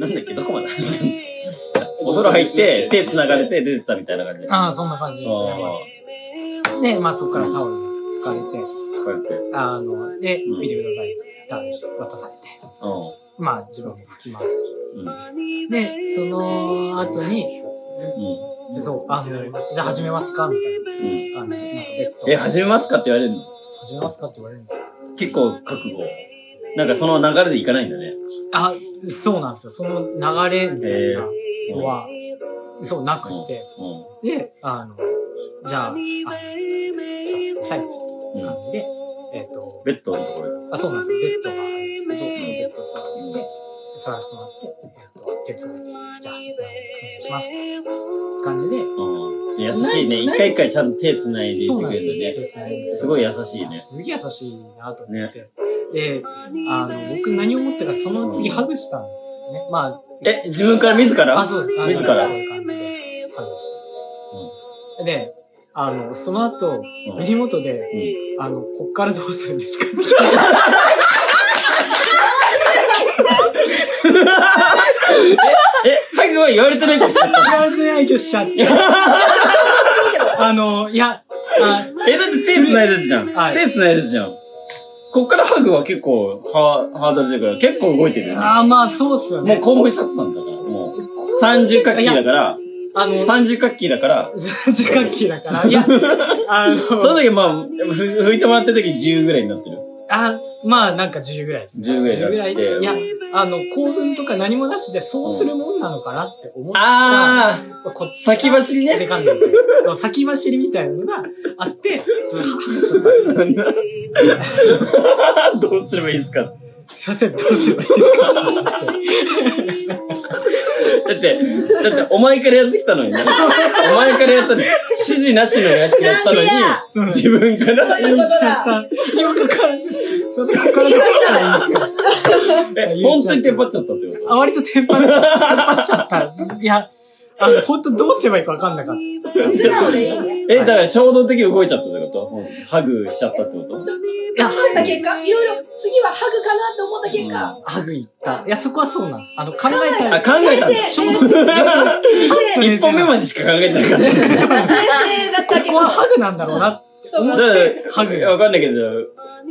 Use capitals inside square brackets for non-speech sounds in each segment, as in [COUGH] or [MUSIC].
なんだっけ、どこまで話してんのお風呂入って、手繋がれて出てたみたいな感じ。ああ、そんな感じですね。で、まあそこからタオル拭かれて、こうやって。あの、で、うん見てくださいってタオル渡されて、うまあ自分も拭きます。ん。うん。で、その後に、うでそう、あの、じゃあ始めますか？みたい。な感じで、なんかベッド。え、始めますかって言われるの？始めますかって言われるんですよ。結構覚悟。なんかその流れでいかないんだね。あ、そうなんですよ。その流れみたいなのは、そう、なくて。うで、あの、じゃあ、あの、座ってくださいみたいな感じで、えっ、とん。、ベッドのところで。あ、そうなんですよ。ベッドがあるんですけど、そのベッドを座らせて、座らせてもらって、えっ、と、手伝いで、じゃあ、お願いします。感じで、うん。優しいね。一回一回ちゃんと手繋いでいってくれるのね。すごい優しいね。すげえ優しいなと思って。で、あの、僕何を思ったか、その次ハグしたんですね。まあ、え、自分から自ら？あ、そうです。自ら？こういう感じで、ハグして。で、あの、その後、うん耳元で、うん。あの、こっからどうするんですかえ、ハグは言われてないかもしれない。言われてないとしちゃって。あの、いや、あ、え、だって手繋いだじゃん。はい手繋いだじゃん。こっからハグは結構ハハードルというか、結構動いてるよね。あまあ、そうっすよね。もう興奮しちゃってたんだから、もう。30カッキーだから、あの、30カッキーだから、時間期だから、いや、あの、[LAUGHS] その時まあ、ふ拭いてもらった時10ぐらいになってる。あ、まあ、なんか10ぐらいですね。10ぐらいになって10ぐらいで、いや、あの、興奮とか何もなしで、そうするもんなのかなって思った。あこっー、先走りね。でかんでみたいなそう先走りみたいなのがあって、[LAUGHS] どうすればいいですか？すいません、どうすればいいですか？だって、だって、お前からやってきたのにね。お前からやったのに。指示なしのやつやったのに、うん自分から？言っちゃった。今から、それここからどうしたらいいんですかえ、本当にテンパっちゃったってこと？あ、割とテンパっテンパっちゃった。いや、あの、本当どうすればいいか分かんなかった。素直でいいね。え、だから衝動的に動いちゃったってこと？ハグしちゃったってこと？いや考えた結果、いろいろ、次はハグかなって思った結果、ハグ行った。いや、そこはそうなんです。あの、考えたあ、ら、考えたんだ。冷静衝動的に一本目までしか考えてなかった。冷静だったけどここは、ハグなんだろうなって思っだからて、ハグわかんないけど、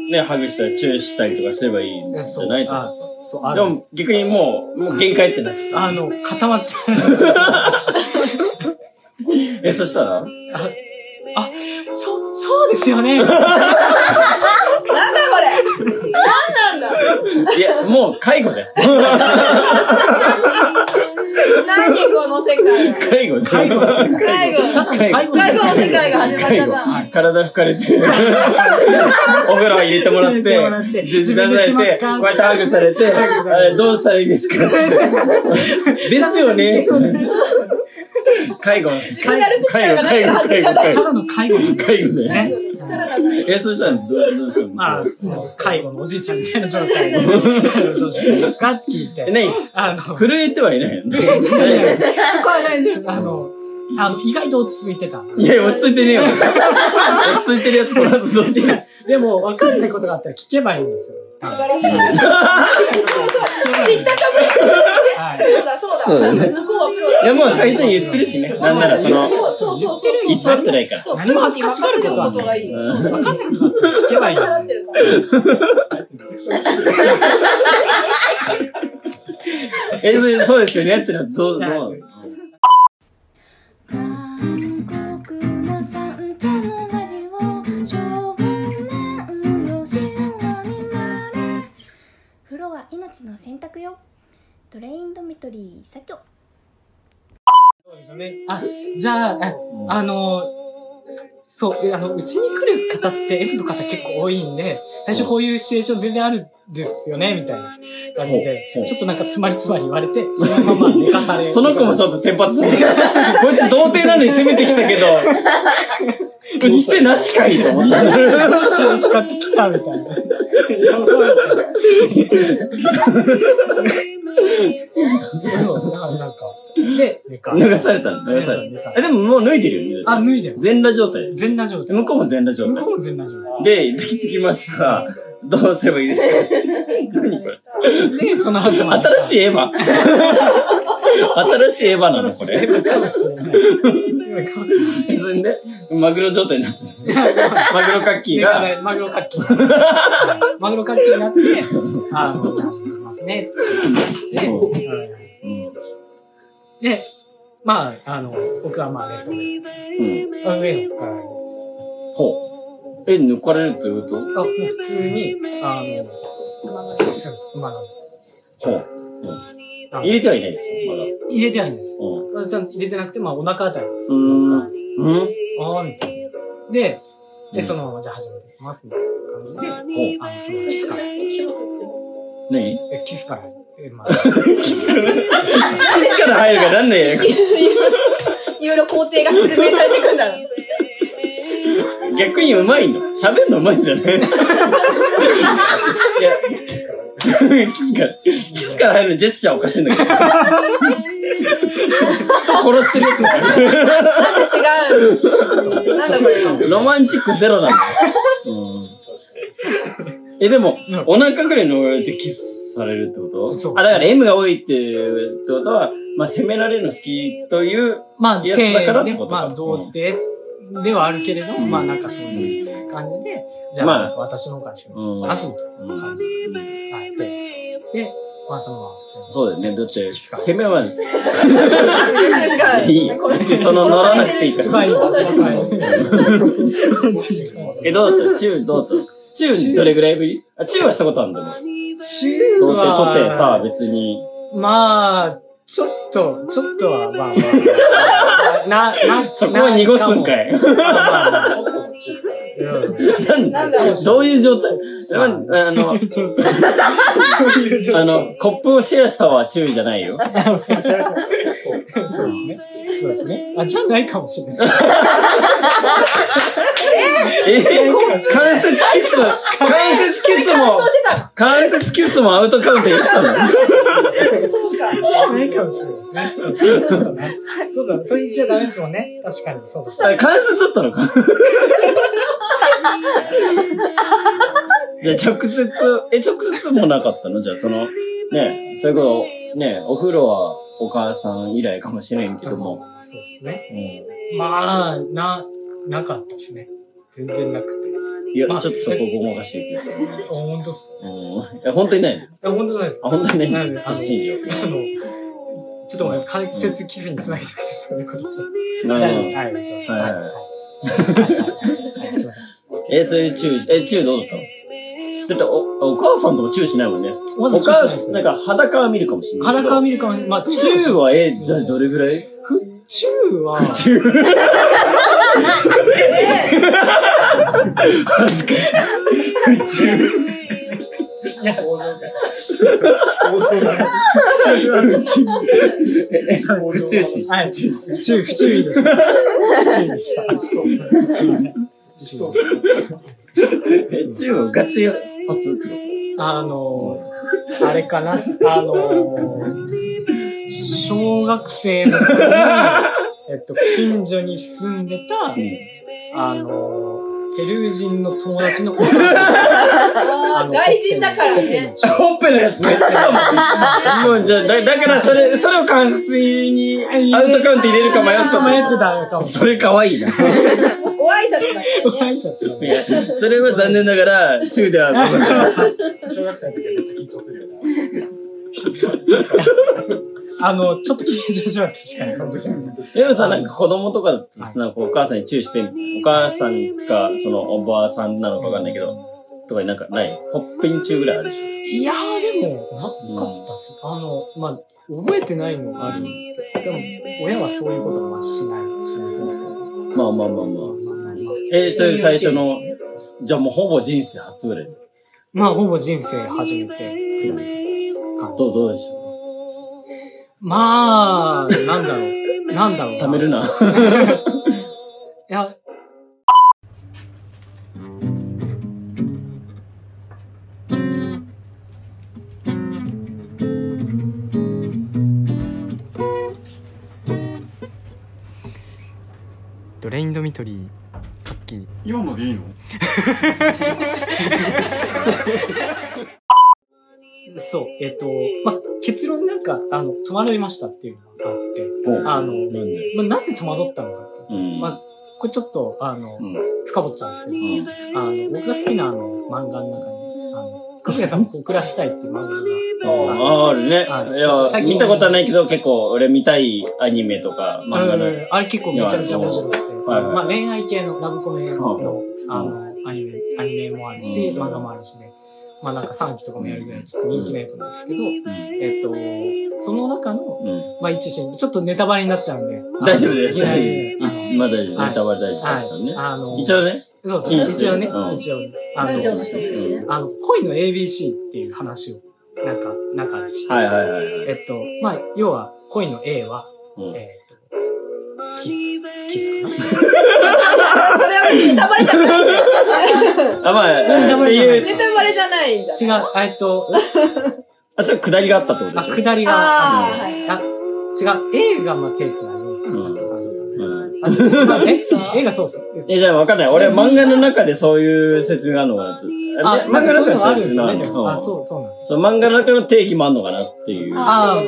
ね、ハグしたり、チューしたりとかすればいいんじゃないとか。そう、ある。でも逆にもう、もう限界ってなってた。あの、固まっちゃう。[LAUGHS] え、そしたら？あ、あ、そう、そうですよね。なんだこれ [LAUGHS] なんなんだいや、もう介護だよ。[LAUGHS] 何この世界は。介護。介護介護。介護介護の世界が始まっ介護たな。。体拭かれて、お風呂入れてもらって、入れてもらってで自分で出されて、決まったこうやってハグされて、あれどうしたらいいですかですよね。介護の自分でやる力がないからハグしちゃった介護、ただの介護介護だよね。力がない。え、そしたらどう、どうしよう。まあ、介護のおじいちゃんみたいな状態で、[LAUGHS] どうしたらいいですかって聞いえ、て。何？あの、震えてはいないの？いやいやいやそこは大丈夫。あの、あの、意外と落ち着いてた。いや、落ち着いてねえよ。[LAUGHS] 落ち着いてるやつこの後どうする？でも、わかんないことがあったら聞けばいいんですよ。素晴らしい。そうそう。知ったかぶり。はい。そうだそうだ。向こうはプロだ。いや、もう最初に言ってるしね。なんならその、そうそうそうそう。偽ってないから。何も恥ずかしがることはプロに任せることがいい。うんそうわかんないこと聞けばいい。払ってるから。え、それそうですよねってのはどう、どう？命の洗濯よトレインドミトリー作業そうですね。あ、じゃあ、ああの、そう、えあの、うちに来る方って F の方結構多いんで、最初こういうシチュエーション全然あるんですよね、みたいな感じでちょっとなんかつまりつまり言われて、そのまま寝かされ。その子もちょっとテンパってた。[LAUGHS] こいつ童貞なのに攻めてきたけど、にしてなしかいと思った。どうして光ってきたみたいな。やばいそう、だからなんか、で。流されたの？流された。え、でももう脱いでるよね。あ、脱いでる。全裸状態。全裸状態。向こうも全裸状態。向こうも全裸状態。で、抱きつきました。どうすればいいですか？[LAUGHS] 何これ？で、その後まで新しいエヴァ [LAUGHS] 新しいエヴァなの？これ。それで、マグロ状態になってる。[LAUGHS] マグロカッキーが、でマグロカッキー。はいマグロカッキーになって、あの、じゃあ始めますね。で。で、まあ、あの、僕はまあレストで、うん。あ上のから、ほう。え、抜かれるということ？あ、もう普通に、あの、すぐ、馬の、ほう。入れてはいないですよ、まだ。入れてないんです。うん。ちゃんと入れてなくて、まあお腹あたり。うーん。うんあーみたいな。で、で、うんそのままじゃあ始めていきます、みたいな感じで、ほう。あの、そのキスから、何？えキスから、え、まあ、キスから？キスから入るからなんだよ。いろいろ工程が説明されてくんだろ。逆にうまいの喋るのうまいんじゃない？いや、キスから。キスから入るのジェスチャーおかしいんだけど。人殺してるやつだから。なんか違う。なんだこれ。ロマンチックゼロなんだ。え、でもうん、お腹ぐらいの上でキスされるってこと？そうあ、だから M が多いっていうってことは、まあ、攻められるの好きという、まあ、やつだからってで、ことかまあ、童貞ではあるけれども、うん。まあ、なんかそういう感じで、じゃまあ、あ私の方から仕事をこなすみたいな感じ。で、はい、で、で、まあ、そのまま普通に。そうだよね。だって、攻めは、いい。い。別にその乗らなくていいから。いいですえ、どうだった？中どうだった？中どれぐらいぶり？あ、中はしたことあるんだ。ね。中童貞とってさ、は、別に。まあ、ちょっと、ちょっとは、まあまあ、な、な、そこは濁すんかい。どういう状態？まあの、あの、コップをシェアしたは注意じゃないよ。そうですね。そうですね。あ、じゃないかもしれない。え？関節キス、関節キスも関節キスもアウトカウント入れてたの？そうか。じゃないかもしれない。[LAUGHS] そうだね。そうだ、それ言っちゃダメですもんね。確かに。そうだ。あ関節だったのか [LAUGHS] じゃあ直接、え、直接もなかったの？じゃあその、ね、そういうこと、ね、お風呂はお母さん以来かもしれんけども。そうですね。うん。まあ、な、なかったですね。全然なくて。いや、まあちょっとそこごまかしてるけど。[LAUGHS] あ、本当っすうん。いや、本当にないあ、本当ないです。あ、本当にない？なんであの信じよう。あの、ちょっとごめんなさい。解説記事につなげたくて、そういうことしちゃうんはい、はい、はい。はい、はい。はいはいはい、はい、すいません。え、それチュー、え、チューどうだったの？だってお、お母さんともチューしないもんね。お母さん、なんか裸は見るかもしれない。裸を見るかも、まあ、チューは、え、じゃあどれぐらい？ふ、チューは、チュー恥ずかしい。チュー。いや、宇宙士。はい、チュー、不注意、不注意でした。不注意でした。え、チューはガチ発ってこあの、あれかなあの、小学生の頃に、えっと、近所に。住んでた、あの、ペルー人の友達 [LAUGHS] の、外人だからね。ほっぺのやつね。[LAUGHS] もうじゃあ、だ、だからそれ、[LAUGHS] それを関節にアウトカウント入れるか迷ってた迷ってのたかも。それ可愛いな。ご挨拶だね。それは残念ながら、中では。小学生の時はめっちゃ緊張するよな。[LAUGHS] あの、ちょっと緊張しました。確かに、その時は。でもさ、なんか子供とかだってさ、なんかお母さんに注意して、お母さんか、そのおばあさんなのかわかんないけど、とかになんかない？ポッピン中ぐらいあるでしょ？いやー、でも、なかったっす。あの、まあ、覚えてないのがあるんですけど、でも、親はそういうことはまあしない、しないと思って。まあまあまあまあ。まあまあまあえ、それ最初の、じゃあもうほぼ人生初ぐらい？まあ、ほぼ人生初めてくらいの感じ。どう、どうでした？まあ、なんだろう。[LAUGHS] なんだろうな。貯めるな。[LAUGHS] いや、ドレインドミトリー、かっき。今のでいいの？[LAUGHS] えっ、と、まあ、結論なんか、あの、戸惑いましたっていうのがあって、おあの、なんで？まあ、なんで戸惑ったのかっていうと、うんまあ、これちょっと、あの、うん。深掘っちゃうんですけど、うん。あの、僕が好きなあの、漫画の中に、あの、かつやさんを送らせたいっていう漫画が、ああ、あるね。はいいや、見たことはないけど、結構俺見たいアニメとか漫画の。うんあれ結構めちゃめちゃ面白くて、まあ恋愛系のラブコメの、はいあの、アニメ、アニメもあるし、うん漫画もあるしね。まあなんか3期とかもやるぐらいちょっと人気のやつなんですけど、うん。えっと、その中の、うん。まあ一シーン、ちょっとネタバレになっちゃうんで。大丈夫です。いきな。まあ大丈夫。はいネタバレ大丈夫だはい。あの、一応ね。そう禁止です一応ね、うん一応。あラジオのね。あの、恋の ABC っていう話を、なんか、中でして。はいはいはいはい。えっと、まあ、要は、恋の A は、うんえっと、キ、キスかなそれはネタバレじゃないんだよ。あ、まあ、ネタバレじゃないっていうネタバレじゃないんだ。違う、えっと、あ、それ下りがあったってことあ、でしょ？下りがあーあるはいあ、違う、A がまあ手つなぐみたいな感じだうん。あ、違う、え ?A がそうっす。え、じゃあわかんない。俺漫画の中でそういう説明があるのかなって。あ、漫画の中でそういう説明あるのうんそう、そうなんです。そう、漫画の中の定義もあんのかなっていう。わあ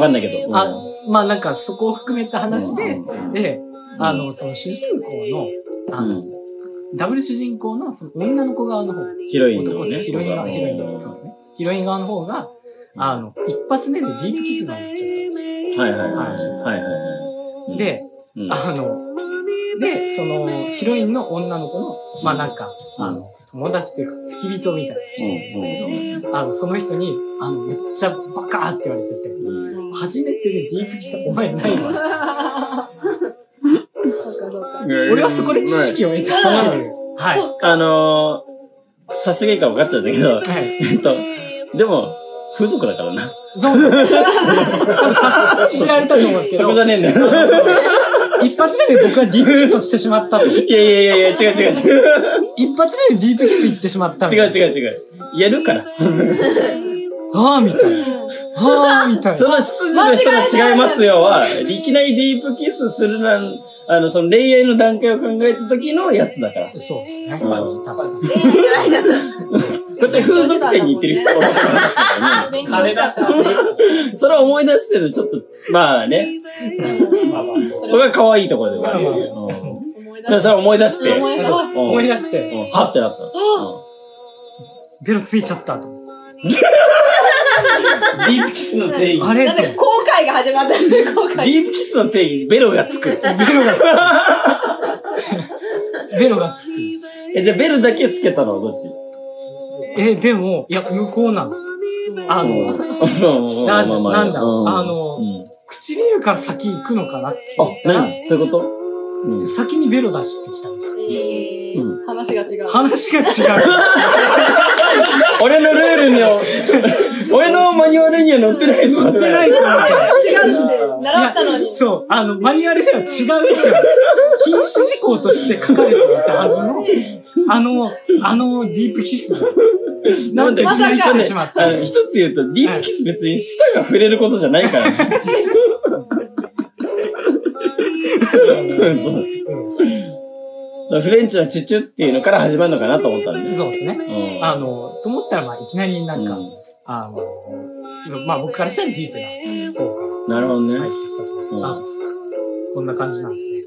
かんないけど。うんあ、まあなんかそこを含めた話で、うん。で、あの、その主人公の、あの、うん。ダブル主人公のその女の子側の方、ヒロインのヒロイン側、ヒロイン側、そうですね。ヒロイン側の方が、あの、一発目でディープキスまで行っちゃっはいはいはい。はい。話。はいはた。で、い。うん。あの、で、その、ヒロインの女の子の、まあなんか、あの、友達というか、付き人みたいな人がいるんですけど、あの、その人に、あの、めっちゃバカーって言われてて、うん初めてでディープキスお前ないわ。うん俺はそこで知識を得た。はい。あのー、差し毛から分かっちゃうんだけど、はい。えっと、でも、風俗だからな。そう。知られたと思うんですけどそこじ、ゃねえんだよ。[LAUGHS] 一発目で僕はディープキスをしてしまったと。いやいやいやいや、違う違う違う。一発目でディープキス行ってしまった。違う違う違う。やるから。[LAUGHS] はぁ、みたいな。はぁ、みたいな。その出自の人が違いますよは、いきなりディープキスするなん、あの、その恋愛の段階を考えた時のやつだから。こそうですね。うん確かに。っちは風俗店に行ってる人の話だからね。金出したそれを思い出してる、ちょっと、まあね。まあまあ。それが可愛いところではそれを思い出して。思い出して、うんはってなった。ベロついちゃったと思って。ディープキスの定義。あれとだって後悔が始まったんで、後悔。ディープキスの定義、ベロがつく。ベロが、ベロがつく。え、じゃあベロだけつけたのはどっち？え、でも、いや、向こうなんです。あの、うんなんまあまあなんだうんあのうん唇から先行くのかなってあ、ら、何そういうこと？うん先にベロ出してきたみたいな。話が違う。話が違う。[LAUGHS] 俺のルールには、[LAUGHS] 俺のマニュアルには載ってないぞ。乗ってないと思って。違うって、習ったのに。そう、あの、マニュアルでは違うって、禁止事項として書かれていたはずの、あの、あのディープキスが、なんで気づいてしまった一つ言うと、ディープキス別に舌が触れることじゃないから。[LAUGHS] そうフレンチのチュチュっていうのから始まるのかなと思ったんで。そうですね。うん。あの、と思ったら、まあ、いきなりなんか、うんあの、まあ僕からしたらディープな方からなるほどね。入ってきたと思う。うんあ、こんな感じなんですね。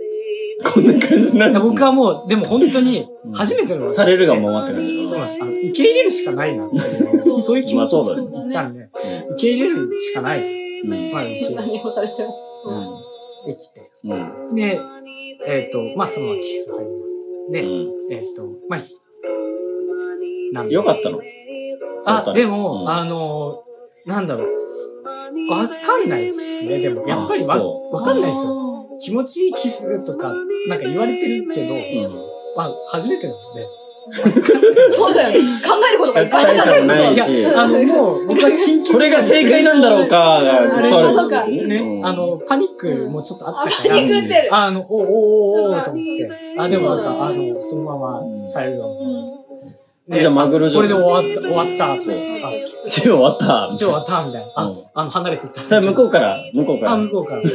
こんな感じなんです、ね。僕はもう、でも本当に、初めての、されるがままって感じそうなんです。あの、受け入れるしかないなっていう、そういう気持ちを作っていったんで、受け入れるしかない。うん。まあ、受け入れ何をされても。てきて。うん。で、えっ、と、まあそのままキス入ります。で、うん。えっ、と、まあ、ひなんよかったのあ、でも、うんあの、なんだろう。わかんないですね。でも、やっぱりわ、わかんないですよ。気持ちいいキスとか、なんか言われてるけど、うん。まあ、初めてなんで。そうだよ。考えることがいっぱい大したもないや、あの、もう、僕は緊急これが正解なんだろうかがずっとあるね、あ、の、パニックもちょっとああ、ったからパニ、ックってる。あの、おおおおおと思って、あ、でもなんか、あの、そのままされるの。じゃあマグロこれで終わった、終わった。そうあ、終わった。一応終わった、みたいな。あうん、あの、離れてった。それ向こうから、向こうかあ、ら。向こうから。[LAUGHS]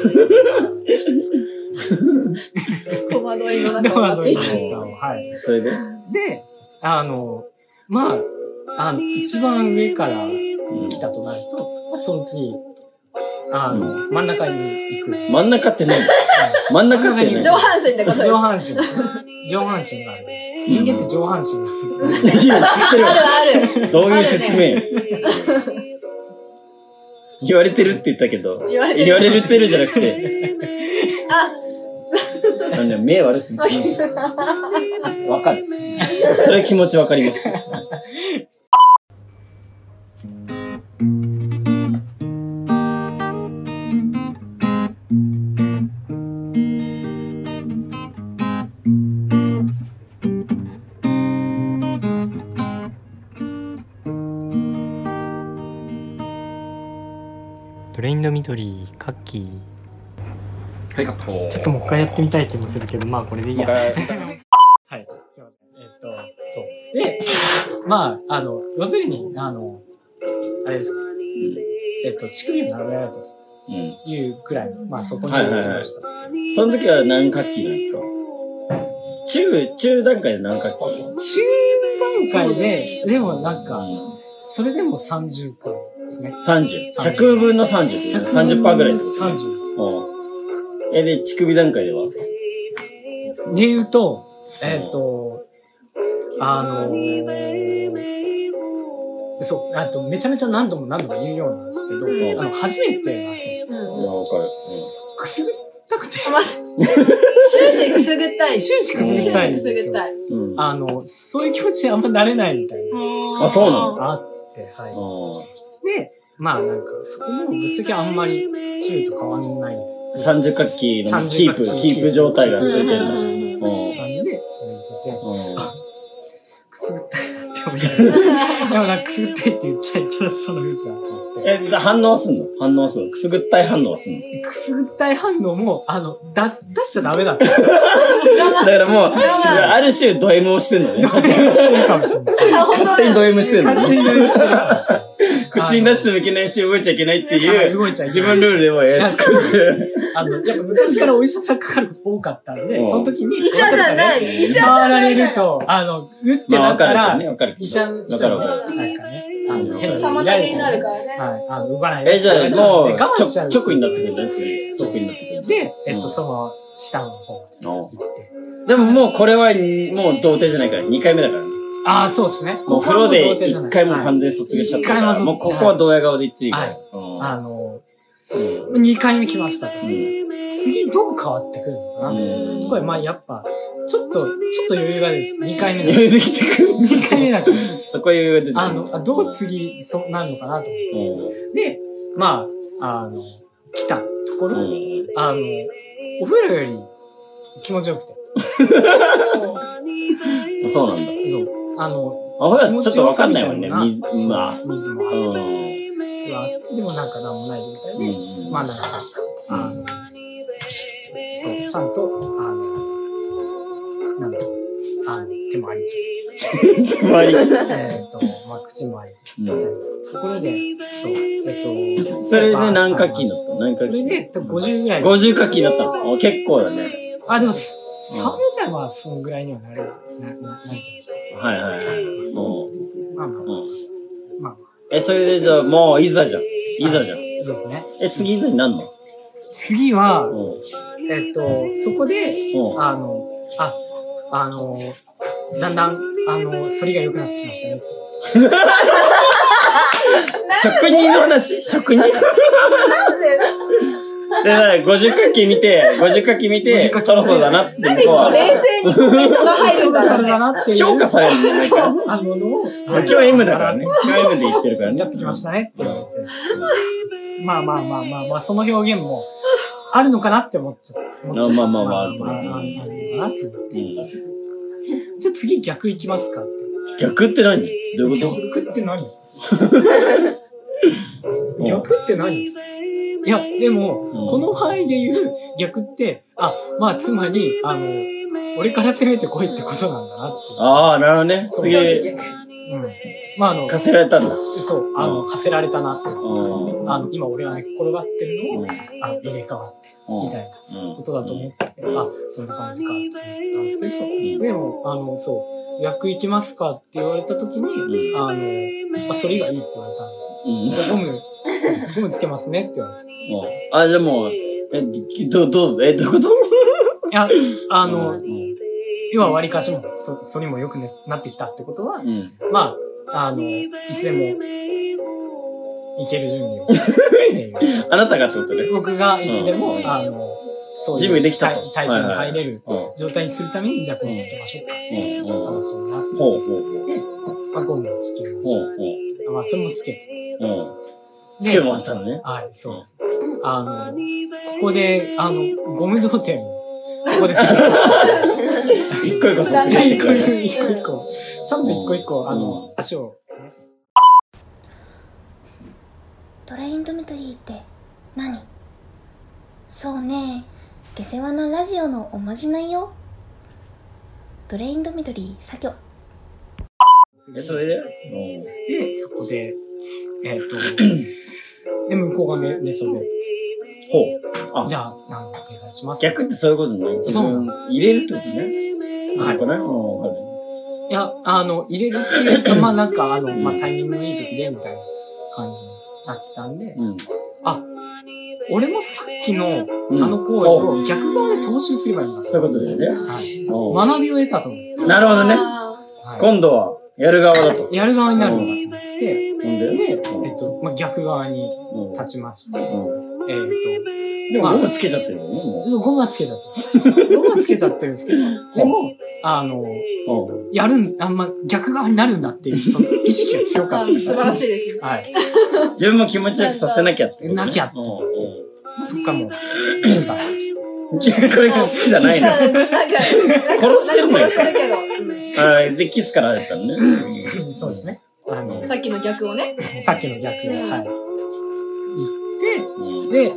困惑いの中戸惑いにの中を、はい。それで？で、あの、まあ、あの、一番上からうん来たとなると、まあ、その次、あの、真ん中に行く。真ん中って何？真ん中って何？上半身ってこと。上半身。上半身がある。人間って上半身がある。いや、知ってるわ。あるある。どういう説明？言われてるって言ったけど、言われてる言われてるじゃなくて、あ、なんだよ目悪すぎて。わかる。[LAUGHS] それ気持ちわかります。トレインド緑、カッキー。はい、カット。ちょっともう一回やってみたい気もするけど、まあこれでいいや。[LAUGHS] はい。えっと、そう。で、まあ、あの、要するに、あの、あれです。えっと、乳首を並べられたとうん。いうくらいの、まあそこにはいはいはい来ました。その時は何学期なんですか？中、中段階で何学期中段階で、でもなんか、それでも30くらいですね。30。100分の30ってこと30%ぐらいってこと30。うん。え、で、乳首段階では？で言うと、えっ、と、あのー、そう、あと、めちゃめちゃ何度も何度も言うようなんですけど、んあの、初めてが、そう、うん。いや、わかる。くすぐったくて、終始くすぐったい。終始くすぐったいん終始くですよすぐったい。うん。うん。あの、そういう気持ちにあんまなれないみたいな、あそうなのあって、はうんい。で、まあなんか、そこもぶっちゃけあんまり中と変わんないみたいな30角期のキープ、30角キープ状態が続いてるんだ。感じで続いてて、くすぐったいなって思いながら、でもなんかくすぐったいって言っちゃいたらその風かなと思って。え、だ反応はすんの？反応はすんの？くすぐったい反応はすんの？くすぐったい反応も、あの、出す、出しちゃダメだった。[LAUGHS] だからもう、ある種ド M をしてんのね。してるかもしれない。勝手にド M してんのね。勝手にド M してるかもしれない。口に出してもいけないし、動いちゃいけないってはいいう、動いちゃいけ自ない分ルールでもえー作って。[LAUGHS] あの、やっぱ昔からお医者さんかかること多かったんで、うんその時に、医者じゃない医者じゃ触らないれると、あの、うってまあ、なったらわかるけどね、、わかるけど。医者の人わかるわかが、なんかね、あの、変なの妨げになるからね。はい、あの、動かないで。え、じゃあ、もう、我慢しちゃう。ちょ直になってくるんだよ、次。直になってくる。で、えっと、うんその、下の方までうん行って。でももうこれは、もう童貞じゃないから、2回目だからね。ああ、そうですね。もう風呂でここはもう童貞じゃない1回もはい完全に卒業しちゃったから、ももうここはドヤ顔で言っていいから。はいうんあの、うん2回目来ましたと。うん次どう変わってくるのかな？みたいなところで、まあやっぱ、ちょっと、ちょっと余裕が出て、2回目の。余裕できてくる。2回目だから、そこ余裕が出てくる。あの、あどう次、そうなるのかなと思って。うんで、まあ、あの、来たところ、うんあの、お風呂より気持ちよくて。[LAUGHS] そうなんだ。そう。あの、あほら、ちょっとわかんないもんね、水は。水もあって。は、うん、でもなんか何もない状態で、うん、まあなんか、あの、そう、ちゃんと、あの、なんだろう、あの、手もありき。手もあり。えっと、まあ口もありき。みたいなところで、そう、えっと、それで何課金だった何課金？それで50ぐらい。50課金だったの結構だね。あ、でも、3はまあ、そのぐらいにはなる、な、な、なんじゃないですか。はいはいはい。もう。まあまあ、まあ。え、それでじゃもう、いざじゃん。いざじゃん。そうですね。え、次いざになんの？次は、えっと、そこで、あの、あ、あの、だんだん、あの、反りが良くなってきましたね、と。[LAUGHS] 職人の話？職人なんで？だから50課金見て、50課金見50てそろそろだなってなんで向こうは冷静にコメントが入るんだなっていう。評価されるんだよ。な今日 M だからね。今日 M で言ってるからね。やってきましたねって言われて。まあまあまあまあまあ、その表現もあるのかなって思っちゃった。まあまあまあまあまあ、あるのかなって思って。うんじゃあ次逆行きますかって。逆って何？どういうこ逆って何？と [LAUGHS] 逆って何？いや、でも、うんこの範囲で言う逆って、あ、まあ、つまり、あの、俺から攻めてこいってことなんだなって。ああ、なるほどね。次、うん。まああの、課せられたんだ。そう、あの、うん課せられたなって。うん。あの、今俺が寝っ転がってるのをうん、あの、入れ替わって、うんみたいなうんことだと思って、あ、そんな感じかと思ったんですけど、んでも、あの、そう、役行きますかって言われた時に、んあの、まあ、それがいいって言われたんで、ゴム、ゴムつけますねって言われて。あ、じゃあもう、え、ど、どう、え、どういうこと？や、あの、うん要は割りかしも、そ、それも良くねなってきたってことは、うん。まあ、あの、いつでも、いける準備を。[LAUGHS] っていう。あなたがってことね。僕がいつでも、うんあの、そうできたと体体制に入れるうん。状態にするために、じゃあゴムつけましょうか。うん。うん。話になって、ほうほうほう。まあ、ゴムをつけまほしうほた。まあ、それもつけて。つけてもらったのね。はい、そうです。あの、ここで、あの、ゴム童貞も、ここで、[LAUGHS] 一個一個卒業して一個くれる。一個一個、ちゃんと一個一個、あうの、足を、トレインドミトリーって何？そうね。下世話なラジオのおまじないよ。トレインドミトリー作業。え、それで？うん。で、そこで、えっ、と、[CLEARS THROAT] で、向こうが寝、寝そべって、ほう。あじゃあ、なんお願いします。逆ってそういうことね。自分入れるってことね。はいこれうん、わかる。いや、あの、入れるっていうか、まあなんか、あの、まあタイミングのいい時で、みたいな感じになってたんで、うん。あ、俺もさっきの、うんあの行為を逆側で踏襲すればいいんだ。そういうことだよね。はい。うん学びを得たと思って、なるほどね。あはい今度は、やる側だと。やる側になるのかと思って、で？えっと、まあ、逆側にうん立ちまして、うんえっでも、まあゴムつけちゃってるよね、もと、ゴムはつけちゃった。ゴムはつけちゃってるんですけど、[LAUGHS] でも、あの、やるん、あんま逆側になるんだっていう、意識が強かった。[LAUGHS] あ素晴らしいですね。はい。[LAUGHS] 自分も気持ちよくさせなきゃって。なきゃってそっからもう、いいですかこれキスじゃないの。殺してんのよ殺してるけど。うんあで、キスから入ったのね。そうですね。あの、さっきの逆をね。さっきの逆を、うんはい。うん行って、で、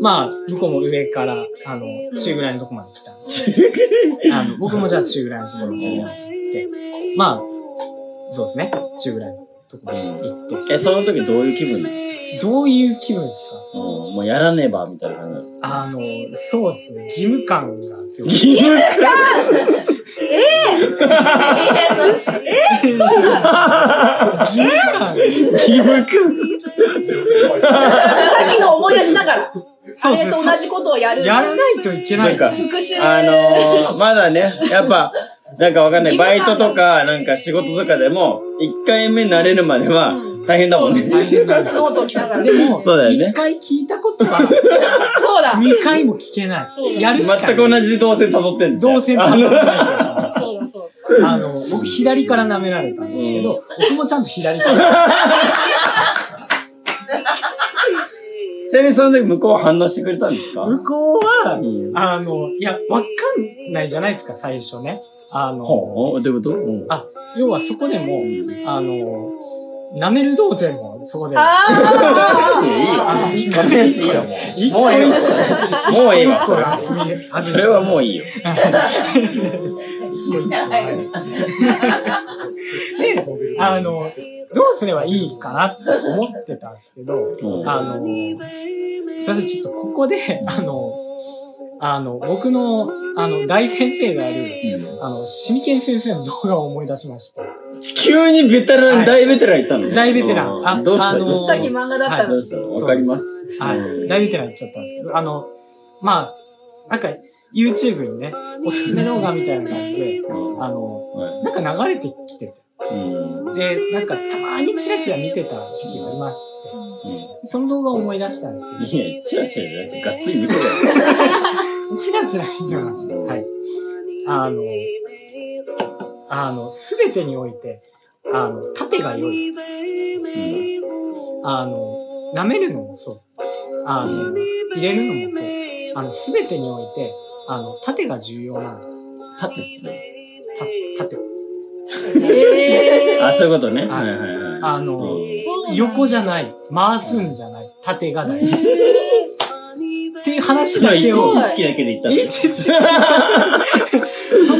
まあ、向こうも上から、あの、中ぐらいのとこまで来たんで。あの、僕もじゃあ中ぐらいのところに攻めようと思って、まあ、そうですね。中ぐらいのとこまで行って、え、その時どういう気分どういう気分ですか？うん、もうやらねば、みたいな感じ。あの、そうですね。義務感が強い。義務義務感義務感さっきの思い出しながら、あそ。れと同じことをやる。やらないといけない。そうか復習。あのー、まだね、やっぱ、なんかわかんない。バイトとか、なんか仕事とかでも、一回目慣れるまではうん大変だもんね。大変だ。ノートら。でも、そうだよね一回聞いたことは、そうだ。二回も聞けない。やるしかない。全く同じ動線辿ってんですよ。動線あの辿ってない。そうだそうあの、僕左から舐められたんですけど、僕もちゃんと左から。ちなみにその時向こうは反応してくれたんですか？向こうはう、ん。あの、いや、わかんないじゃないですか、最初ね。あの、どういうこと？うん。あ要はそこでも、あの、舐める童貞もそこで。あいや、いいよ。あいいよ、も一う。もういいわ。もういいわ、それ。はもういいよ。で、あの、どうすればいいかなって思ってたんですけど、うんあの、それでちょっとここで、あの、あの、僕の、あの、大先生である、あの、シミケン先生の動画を思い出しまして。急にベテラン、はい大ベテランいったの大ベテランうんあどうした？あのどうした？さっき漫画だったの。どうした？のわかります？はい。うん大ベテラン言っちゃったんですけど、あの、まあ、なんか、YouTube にね、おすすめ動画みたいな感じで、うんあの、はいなんか流れてきてて。うんで、なんかたまにチラチラ見てた時期がありまして、その動画を思い出したんですいや、チラチラじゃなくて、がっつり見てるよ。けど、チラチラ見てました。はい。あの、あの、すべてにおいて、あの、縦が良い。あの、舐めるのもそう。あの、入れるのもそう。あの、すべてにおいて、あの、縦が重要なんだ。縦ってね。た、縦。え [LAUGHS] あ、そういうことね。ははいいはいはい。あの、うん横じゃない。回すんじゃない。縦が大事。っていう話今、だけを。一時好きだけで言ったんだよえちちそ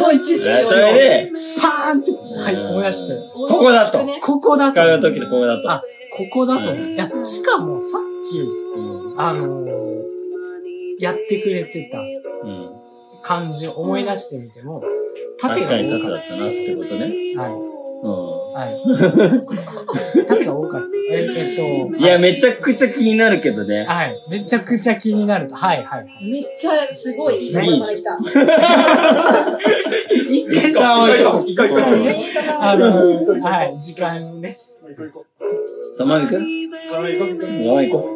のの一知識そをれで、スパーンって、はい、燃やして。ここだとねここだと。使うときとここだと。あここだと。うんいや、しかもさっき、うんあのーやってくれてたうん感じを思い出してみても、縦確かにが多かっ縦だったなってことね。た。はい。うはい。縦が多かった。ええっと、ん。いや、めちゃくちゃ気になるけどね。はい。めちゃくちゃ気になると。はい、はい。めっちゃすごいいいとこまで来た。一回一回置いとこ一回行こううんいいとこあの、はい、時間ね。さまみくん行こう行こう行こうさまみ行こ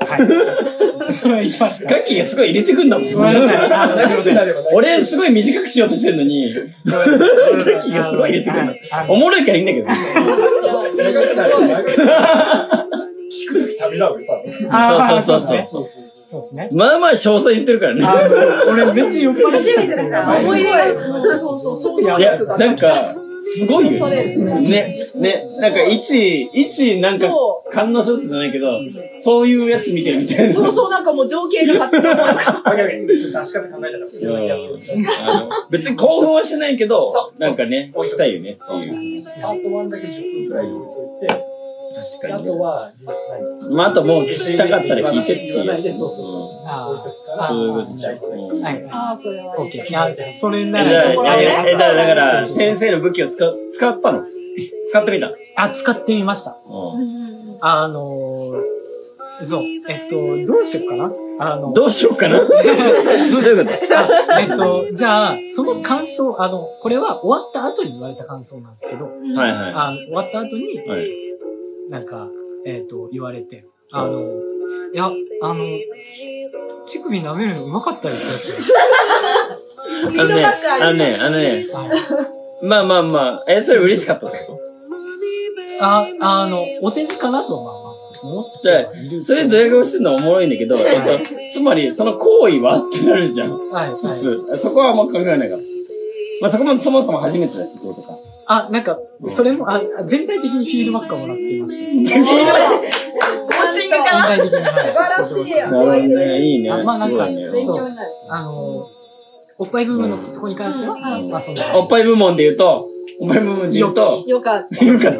はい。ガッキーがすごい入れてくんだもん。俺すごい短くしようとしてんのに、ガッキーがすごい入れてくるの。あのおもろいからいいんだけど。聞くときためらうよ、多分。そうそうそうねそうそうそうですね。まあまあ詳細言ってるからね。俺めっちゃ酔っ払っちゃって初めてだから、思い出が、もうそうそう、いや。なんか、すごいよね。ね、ね、なんか一、一、なんか、そ観音小説じゃないけど、そういうやつ見てるみたいな。う、そうそう、なんかもう情景が勝手に思い浮かに、出し方考えたから、それだけやってる。あの別に興奮はしないけどなんかね、聞きたいよねっていう。パート1だけ10分くらい置いといて、確かにね。あとは、何まあ、あともう聞きたかったら聞いてっていう。そうそうそうあ置いとくから、そういうことじゃん。うんはい。ああ、それはオッケー。いや、それなえじゃあ、ら、ええじゃあ、だから、先生の武器を使、使ったの？使ってみた？あ、使ってみました。うあのー、そう、えっと、どうしようかな？あのん、どうしようかな？[LAUGHS] どういうこと？あえっと、じゃあ、その感想、あの、これは終わった後に言われた感想なんですけど、はいはあの終わった後に、い。はい。なんか、えっと、言われて、あの、いや、あの、乳首舐めるのうまかったですよ。フィードバックある。あのね、あのね、はいまあまあまあ、え、それ嬉しかったってこあ、あの、お世辞かなとは、まあまあ、思ってそれドヤ顔してるの？はおもろいんだけど、えっと、つまり、その行為はってなるじゃん。はい、はい。普通。そこはあんま考えないから。まあそこもそもそも初めてだしってことか。あ、なんか、それも、あ全体的にフィードバックをもらっていました。コーチングかな？素晴らしい。いいね。あまあなんか。勉強になる。あの、おっぱい部分のとこに関しては、うんまあそんな。おっぱい部門で言うと、おっぱい部門で言うと、よかった。よかった。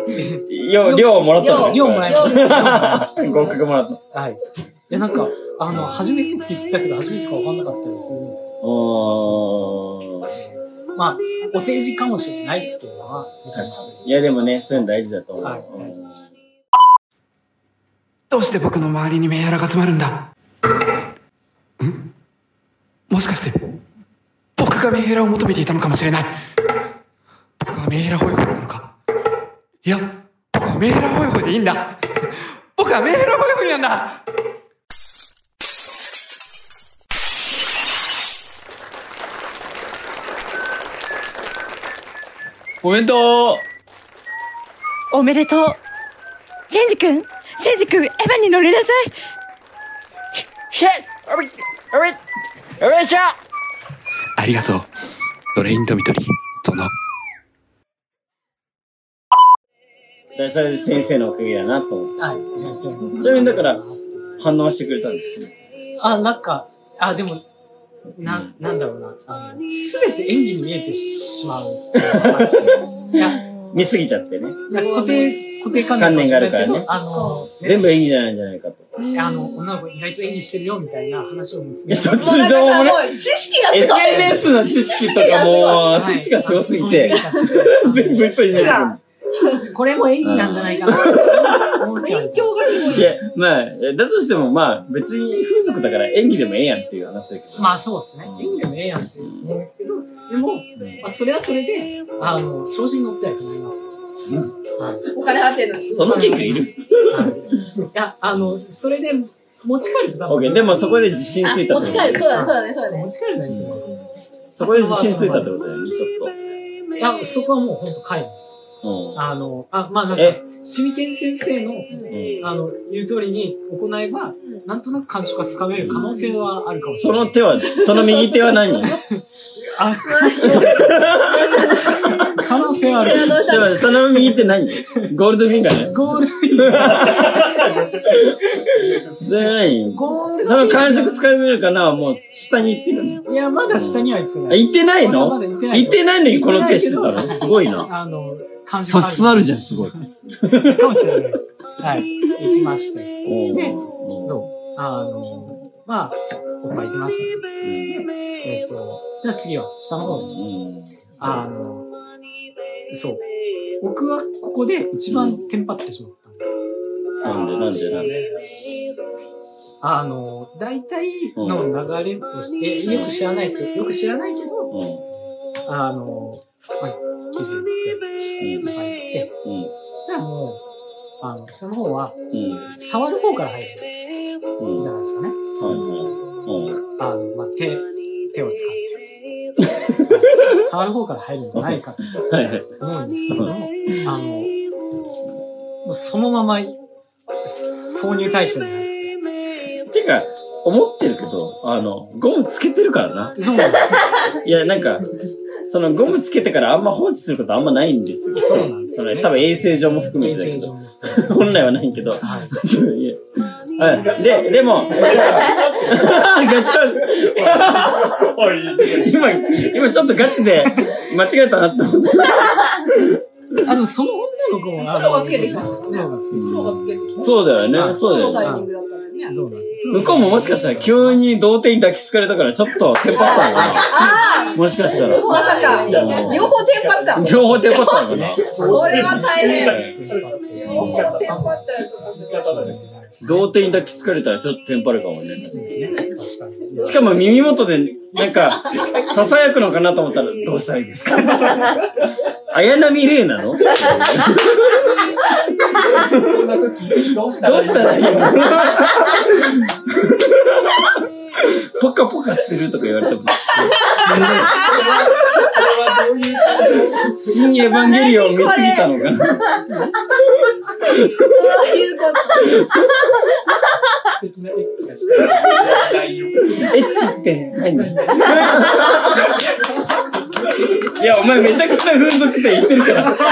量、量をもらったのね。量もらいました。量もらいました。合格もらった。はい。いや、なんか、あの、初めてって言ってたけど、初めてか分かんなかったりするみたいおー。な。まあ、お世辞かもしれないっていうのは、いやでもね、そういうの大事だと思う。はいうん大事ですどうして僕の周りにメンヘラが集まるんだ？ん？もしかして、僕がメンヘラを求めていたのかもしれない？僕はメンヘラホイホイなのか？いや、僕はメンヘラホイホイでいいんだ。僕はメンヘラホイホイなんだおめでとうおめでとう。シェンジ君シェンジ君、エヴァに乗りなさい。シェおめ、おめ、おめでとうありがとう。ドレインドミトリー、殿。うだそれで先生のおかげだなと思っはい。ちなみにだから、反応してくれたんですけど。あ、なんか、あ、でも、な、なんだろうな。あの、すべて演技に見えてしまう。いや、見すぎちゃってね。固定、固定観念観念があるからねあの、全部演技じゃないんじゃないかと。あの、女の子意外と演技してるよ、みたいな話を見つえ、そっちの情報ね。もう知識がすごい。SNS の知識とかも、そっちがすごすぎて、全部嘘になる。これも演技なんじゃないかな勉強がすごい。いや、まあ、だとしてもまあ、別に風俗だから演技でもええやんっていう話だけど。まあそうですね。演技でもええやんって思うんですけど、でも、まあ、それはそれで、あの、調子に乗ってはいけないな。はい。お金払ってんのに。その結果いる。はい。いや、あの、それで持ち帰ると多分。オッケー。でもそこで自信あついたってこと持ち帰る。そうだね、そうだね、そうだね持。ち帰るのいいと思う。そこで自信ついたってことだよね、ちょっいや、そこはもう本当皆無。と。あの、あ、まあなんかえ、シミケン先生の。あの、言う通りに行えば、なんとなく感触がつかめる可能性はあるかもしそれない。の手は、[LAUGHS] その右手は何？であ、可能性はある。どうしたもその右手何？ゴールドフィンガーね。ゴールドフィンガー。それ何？その感触つかめるかなもう下に行ってるの。いいや、まだ下には行ってない。あ行ってないの？行ってない。行ってないのにこの手してたの？すごいな。あの、感素質あるじゃん、すごい。かもしれない。はい。行きまして。でどう？あの、まあ、おっぱい行きましたと。えっ、と、じゃあ次は下の方です。あの、そう。僕はここで一番テンパってしまったんです。なんで、なんで、なんで？あの、大体の流れとして、えよく知らないですよ。よく知らないけど、あの、まあ、入って、そしたらもう、あの、下の方は、触る方から入る。じゃないですかね。あの、まあ、手、手を使って。触る方から入るんじゃないかと。思うんですけども、あの、そのまま、挿入体操に入って。てか、思ってるけど、あの、ゴムつけてるからな。いや、なんか、そのゴムつけてからあんま放置することあんまないんですよ。そうなんですそれ多分衛生上も含めてだけど。本来はないけど。[LAUGHS] いやあで、でも、[LAUGHS] ガチャツ今、今ちょっとガチで間違えたなって思った。[LAUGHS] あの、その女の子も、あプロがつけてきた。プロがつけてきプロがつけてきた。そうだよね。そうだよね。そうなんです。向こうももしかしたら急に童貞に抱きつかれたからちょっとテンパったのかなもしかしたら。まさか、両方テンパった。両方テンパったのかなこれは大変。両方テンパったらちょっと。童貞に抱きつかれたらちょっとテンパるかもね。確かに。しかも耳元で、なんか、囁くのかなと思ったら、どうしたらいいですか？[LAUGHS] 綾波レイなの？どうこんな時、どうしたらいいしたらいいの？[LAUGHS] ポカポカするとか言われても、新エヴァンゲリオン見すぎたのかな。そういうこと。素敵なエッチがした。エッチって何 [LAUGHS] いや、お前めちゃくちゃ風俗店行ってるから。めちゃく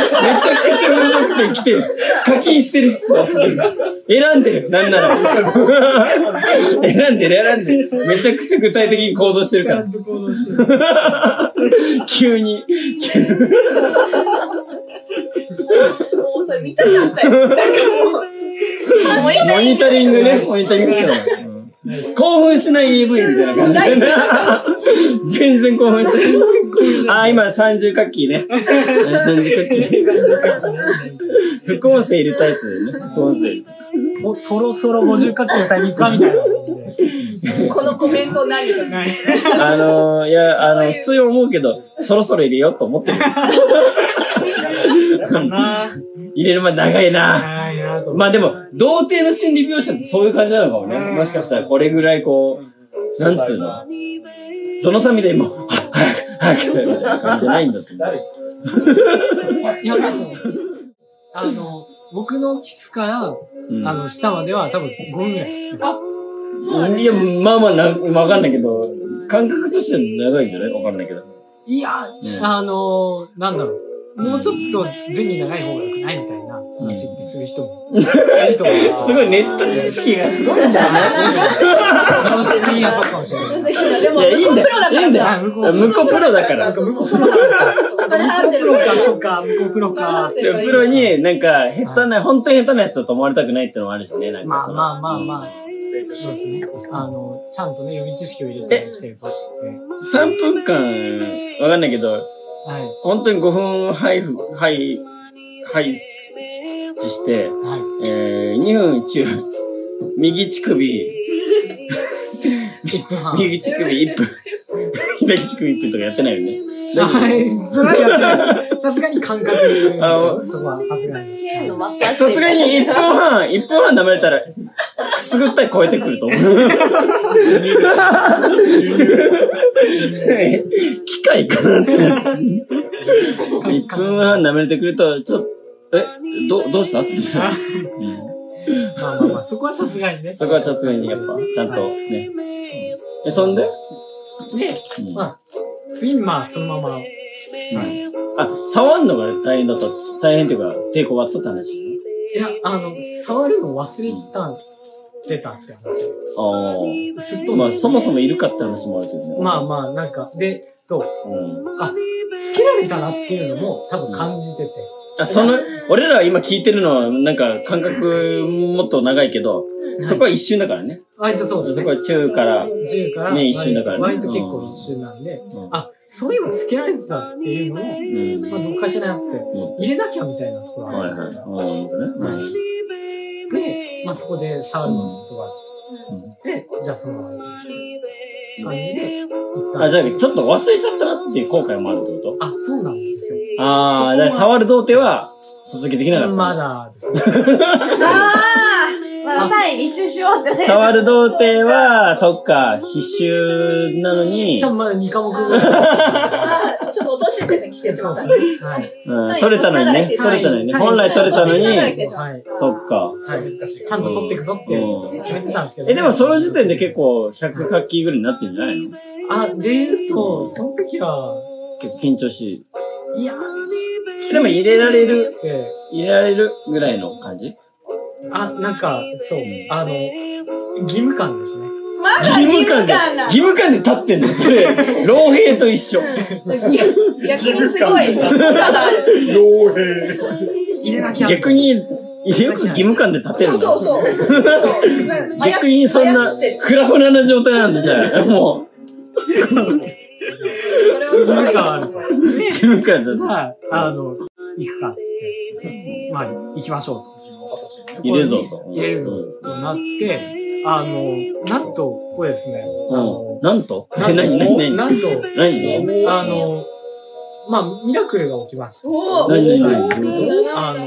ちゃ風俗店来てる。課金してる。選んでる。なんなら。選んでる、選んでる。めちゃくちゃ具体的に行動してるから。行動してる。急に。もうそれ見たかったよ。なんかもう。モニタリングね。モニタリングしてる。興奮しない AV みたいな感じで。全然興奮してない。あ、今30カッキーね。[LAUGHS] 30カッキー。[LAUGHS] 副音声入れたやつでね。副音声入れた。もうそろそろ50カットのタイミングかみたいな。このコメント何？あのー、いや、あの、普通に思うけど、そろそろ入れようと思ってる。入れるまで長いな。まあでも、童貞の心理描写ってそういう感じなのかもね。もしかしたらこれぐらいこう、なんつうの？ゾノさんみたいにもう、早く、早く、みたいな感じゃないんだと思う。いや、でも、あの、僕の聞くから、うんあの、下までは多分5分ぐらいです。あ、そう、ねいや、まあまあな、わかんないけど、感覚としては長いんじゃないわかんないけど。いや、うんあのなんだろう。もうちょっと前に長い方が良くないみたいな話ってする人もいると思う。[LAUGHS] すごいネット知識がすごいんだよね。楽しみやそうかもしれない。でも、いや、いいんだよ。向こうプロだいいんだからよ。向こう向こうプロだから。向こうプロだから。お金払ってるプロか、そうか、向こうプロか。でプロに、なんか、下手な、本当に下手なやつだと思われたくないってのもあるしね、なんかその。まあまあまあまあ。そうですね。あの、ちゃんとね、予備知識を入れてきてるかって。3分間、わかんないけど、はい。本当に5分配布、配、配置して、はい。えー、2分中、右乳首、1分半。[LAUGHS] 右乳首1分、[LAUGHS] 左乳首1分とかやってないよね。大丈夫はい。それはやってない。さすがに感覚そこはさすがに。さすがに1分半、1分半舐めれたら、くすぐったい超えてくると思う。機械かなって。1分半舐めれてくると、ちょっと、え、ど、どうした？って。うんまあまあまあ、そこはさすがにね。そこはさすがにやっぱ、ちゃんとね。え、そんで？で、うんまあ、次にまあ、そのまま、あ、触んのが大変だった。大変っていうか、抵抗があったって話。いや、あの、触るの忘れた、出たって話。あすっあ。まあ、そもそもいるかって話もあるけどね。まあまあ、なんか、で、そう、うん。あ、つけられたなっていうのも多分感じてて。あ、その、俺らは今聞いてるのは、なんか感覚もっと長いけど、そこは一瞬だからね。割とそうですね。そこは中から、10からね一瞬だからね割と結構一瞬なんで、うんあ、そういえばつけられてたっていうのを、うん。まあ、どっかしらやって、入れなきゃみたいなところあはいはい。るから。うん。ね。で、まあ、そこで触るのすっ飛ばして、で、じゃあそのまま行きましょう。感じで。あ、じゃあ、ちょっと忘れちゃったなっていう後悔もあるってこと？あ、そうなんですよ。ああ、だから触る童貞は、卒業できなかった。まだですね。あーまだ単位立習しようってね。触る童貞は、そっか、必修なのに多、分まだ2科目ぐらい。あちょっと落としてて来てしまった。はい。うん、取れたのにね、取れたのにね、はい本来取れたのに、はい。そっか。はい。ちゃんと取っていくぞって決めてたんですけど、え、でもその時点で結構100書きぐらいになってるんじゃないの？あ、で言うと、その時は、結構緊張しい。や、でも入れられる、で、入れられるぐらいの感じ？あ、なんか、そう、あの、義務感ですね。まだ義務感で、な義務感で立ってんのそれ、[LAUGHS] 老兵と一緒。逆にすごい。差がある。傭兵。入れなきゃ。逆に、よく義務感で立てるの。そうそうそう。[LAUGHS] そう。逆にそんな操ってる、フラフラな状態なんだ、じゃあ。も [LAUGHS] それをすごい義務感あると。う、義務感だまあ、あの、行くかっつって、まあ、行きましょうと。入れるぞと。入れるぞとなって、あの、なんと、ここですね。なんと？え、なんと何？何？何？なんと、何？あの、まあ、ミラクルが起きました。何？何？はい何？あの、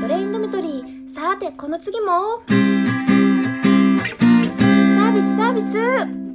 トレインドメトリーさてこの次もサービス。サービス